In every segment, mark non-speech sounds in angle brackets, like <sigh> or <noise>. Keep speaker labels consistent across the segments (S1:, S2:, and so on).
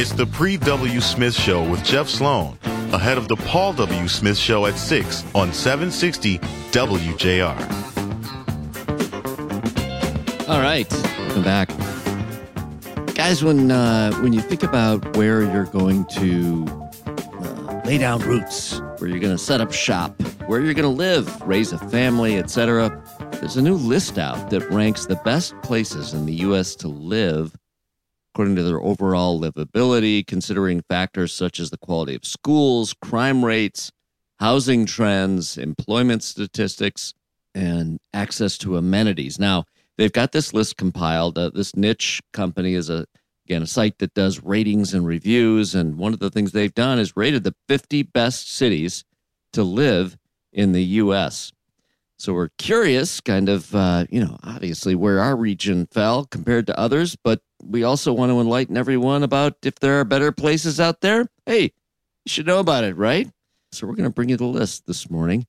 S1: It's the Pre W. Smith Show with Jeff Sloan, ahead of the Paul W. Smith Show at 6 on 760 WJR.
S2: All right, welcome back. Guys, when uh, when you think about where you're going to uh, lay down roots, where you're going to set up shop, where you're going to live, raise a family, etc., there's a new list out that ranks the best places in the U.S. to live according to their overall livability, considering factors such as the quality of schools, crime rates, housing trends, employment statistics, and access to amenities. Now, they've got this list compiled. Uh, this Niche company is a again a site that does ratings and reviews, and one of the things they've done is rated the 50 best cities to live in the U.S. So we're curious, kind of, uh, you know, obviously where our region fell compared to others, but we also want to enlighten everyone about if there are better places out there. Hey, you should know about it, right? So we're going to bring you the list this morning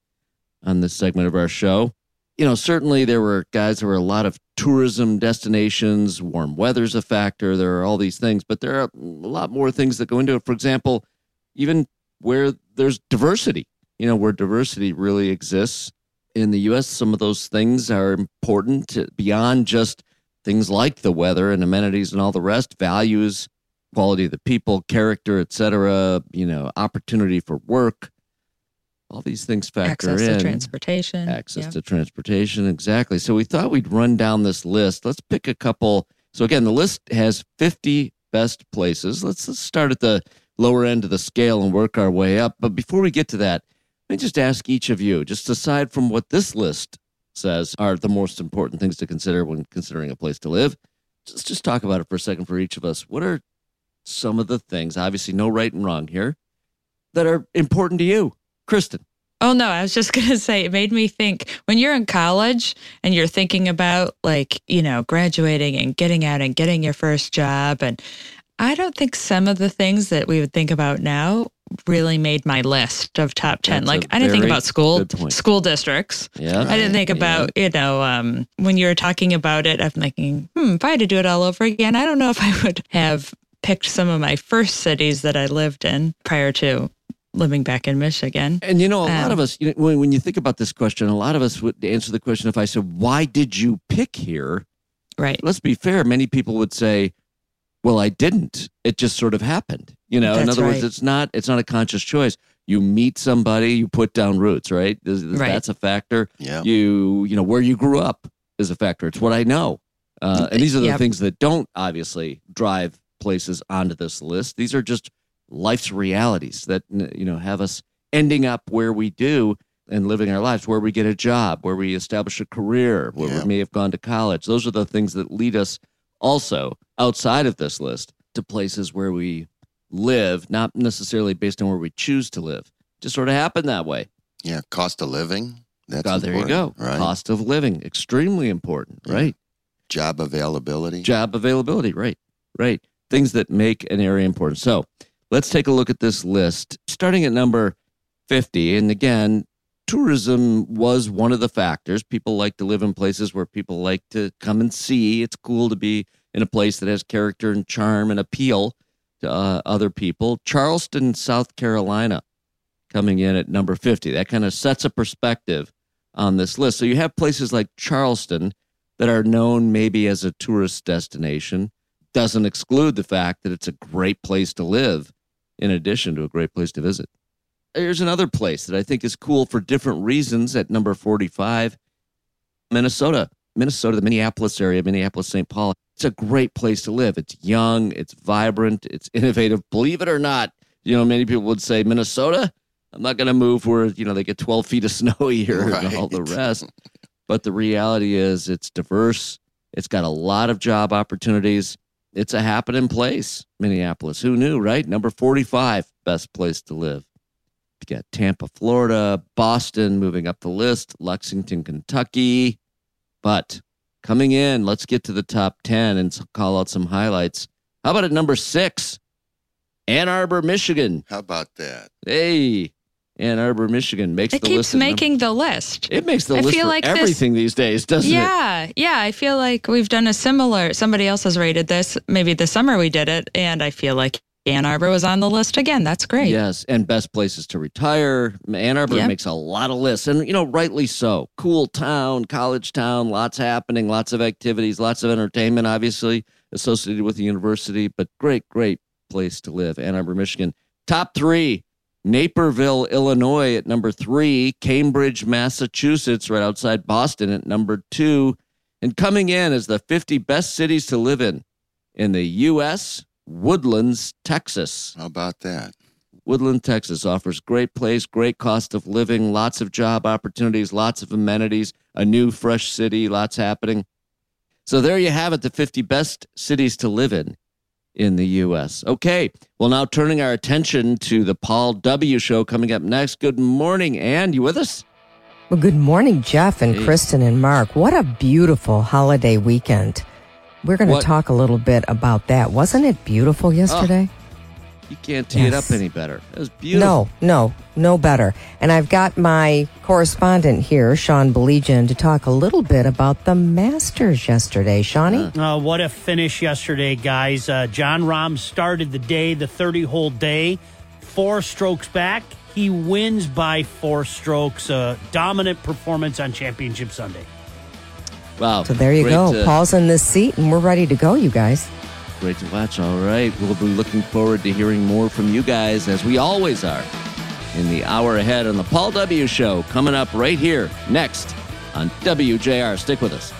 S2: on this segment of our show. You know, certainly there were guys, there were a lot of tourism destinations, warm weather's a factor, there are all these things, but there are a lot more things that go into it. For example, even where there's diversity, you know, where diversity really exists in the US, some of those things are important beyond just things like the weather and amenities and all the rest, values, quality of the people, character, etc., you know, opportunity for work. All these things factor
S3: Access
S2: in.
S3: to transportation.
S2: Access
S3: Yeah.
S2: to transportation, exactly. So we thought we'd run down this list. Let's pick a couple. So again, the list has 50 best places. Let's, let's start at the lower end of the scale and work our way up. But before we get to that, let me just ask each of you, just aside from what this list says are the most important things to consider when considering a place to live. Just just talk about it for a second for each of us. What are some of the things, obviously no right and wrong here, that are important to you? Kristin.
S3: Oh no, I was just <laughs> going to say it made me think when you're in college and you're thinking about like, you know, graduating and getting out and getting your first job and I don't think some of the things that we would think about now really made my list of top 10.
S2: That's
S3: like i didn't think about school school districts.
S2: Yeah.
S3: I didn't think
S2: Yeah.
S3: about, you know, um, when you were talking about it, I'm thinking, hmm, if I had to do it all over again, I don't know <laughs> if I would have picked some of my first cities that I lived in prior to living back in Michigan.
S2: And you know, a lot
S3: Um,
S2: of us, you know, when, when you think about this question, a lot of us would answer the question if I said, Why did you pick here?
S3: Right.
S2: Let's be fair. Many people would say, Well, I didn't. It just sort of happened. You know, in
S3: That's
S2: other words, it's not it's not a conscious choice. You meet somebody, you put down roots, right? This- this-
S3: Right.
S2: That's a factor.
S4: Yeah.
S2: You, you know, where you grew up is a factor. It's what I know. Uh, and these are the
S3: Yep.
S2: things that don't obviously drive places onto this list. These are just life's realities that you know have us ending up where we do and living our lives, where we get a job, where we establish a career, where
S4: Yeah.
S2: we may have gone to college. Those are the things that lead us also outside of this list to places where we live, not necessarily based on where we choose to live. Just sort of happened that way.
S4: Yeah. Cost of living. That's
S2: God, there you go.
S4: Right.
S2: Cost of living, extremely important,
S4: Yeah.
S2: right?
S4: Job availability.
S2: Job availability, right? Right. Things that make an area important. So let's take a look at this list, starting at number 50. And again, tourism was one of the factors. People like to live in places where people like to come and see. It's cool to be in a place that has character and charm and appeal to uh, other people. Charleston, South Carolina, coming in at number 50. That kind of sets a perspective on this list. So you have places like Charleston that are known maybe as a tourist destination doesn't exclude the fact that it's a great place to live in addition to a great place to visit. Here's another place that I think is cool for different reasons at number 45 Minnesota. Minnesota, the Minneapolis area, Minneapolis, St. Paul. It's a great place to live. It's young, it's vibrant, it's <laughs> innovative. Believe it or not, you know, many people would say, Minnesota, I'm not going to move where, you know, they get 12 feet of <laughs> snow a year and all the rest. <laughs> But the reality is it's diverse. It's got a lot of job opportunities. It's a happening place, Minneapolis. Who knew, right? Number 45, best place to live. You got Tampa, Florida, Boston moving up the list, Lexington, Kentucky. But coming in, let's get to the top 10 and call out some highlights. How about at number six? Ann Arbor, Michigan.
S4: How about that?
S2: Hey, Ann Arbor, Michigan makes
S3: It
S2: the
S3: keeps
S2: list. at number-
S3: making the list.
S2: it makes the
S3: I
S2: list
S3: feel
S2: for
S3: like this-
S2: everything these days, doesn't it?
S3: Yeah, yeah. I feel like we've done a similar. Somebody else has rated this. Maybe this summer we did it, and I feel like Ann Arbor was on the list again. That's great.
S2: Yes, and best places to retire. Ann Arbor
S3: Yep.
S2: makes a lot of lists, and you know, rightly so. Cool town, college town, lots happening, lots of activities, lots of entertainment, obviously associated with the university, but great, great place to live. Ann Arbor, Michigan. Top three: Naperville, Illinois at number three, Cambridge, Massachusetts, right outside Boston at number two, and coming in as the 50 best cities to live in in the U.S. Woodlands, Texas.
S4: How about that?
S2: Woodland, Texas offers great place, great cost of living, lots of job opportunities, lots of amenities, a new fresh city, lots happening. So there you have it, the 50 best cities to live in in the U.S. Okay, well, now turning our attention to the Paul W. Show coming up next. Good morning, Ann. You with us?
S5: Well, good morning, Jeff and
S2: Hey.
S5: Kristin and Mark. What a beautiful holiday weekend. We're going to talk a little bit about that. Wasn't it beautiful yesterday?
S2: You can't tee it up any better. It was beautiful.
S5: No, no, no better. And I've got my correspondent here, Sean Baligian, to talk a little bit about the Masters yesterday. Shawnee?
S6: Uh, what a finish yesterday, guys. Uh, Jon Rahm started the day, the 30 hole day, four strokes back. He wins by four strokes. A dominant performance on Championship Sunday.
S2: Wow.
S5: So there you
S2: Great
S5: go. Paul's in this seat, and we're ready to go, you guys.
S2: Great to watch. All right. We'll be looking forward to hearing more from you guys, as we always are, in the hour ahead on the Paul W. Show, coming up right here next on WJR. Stick with us.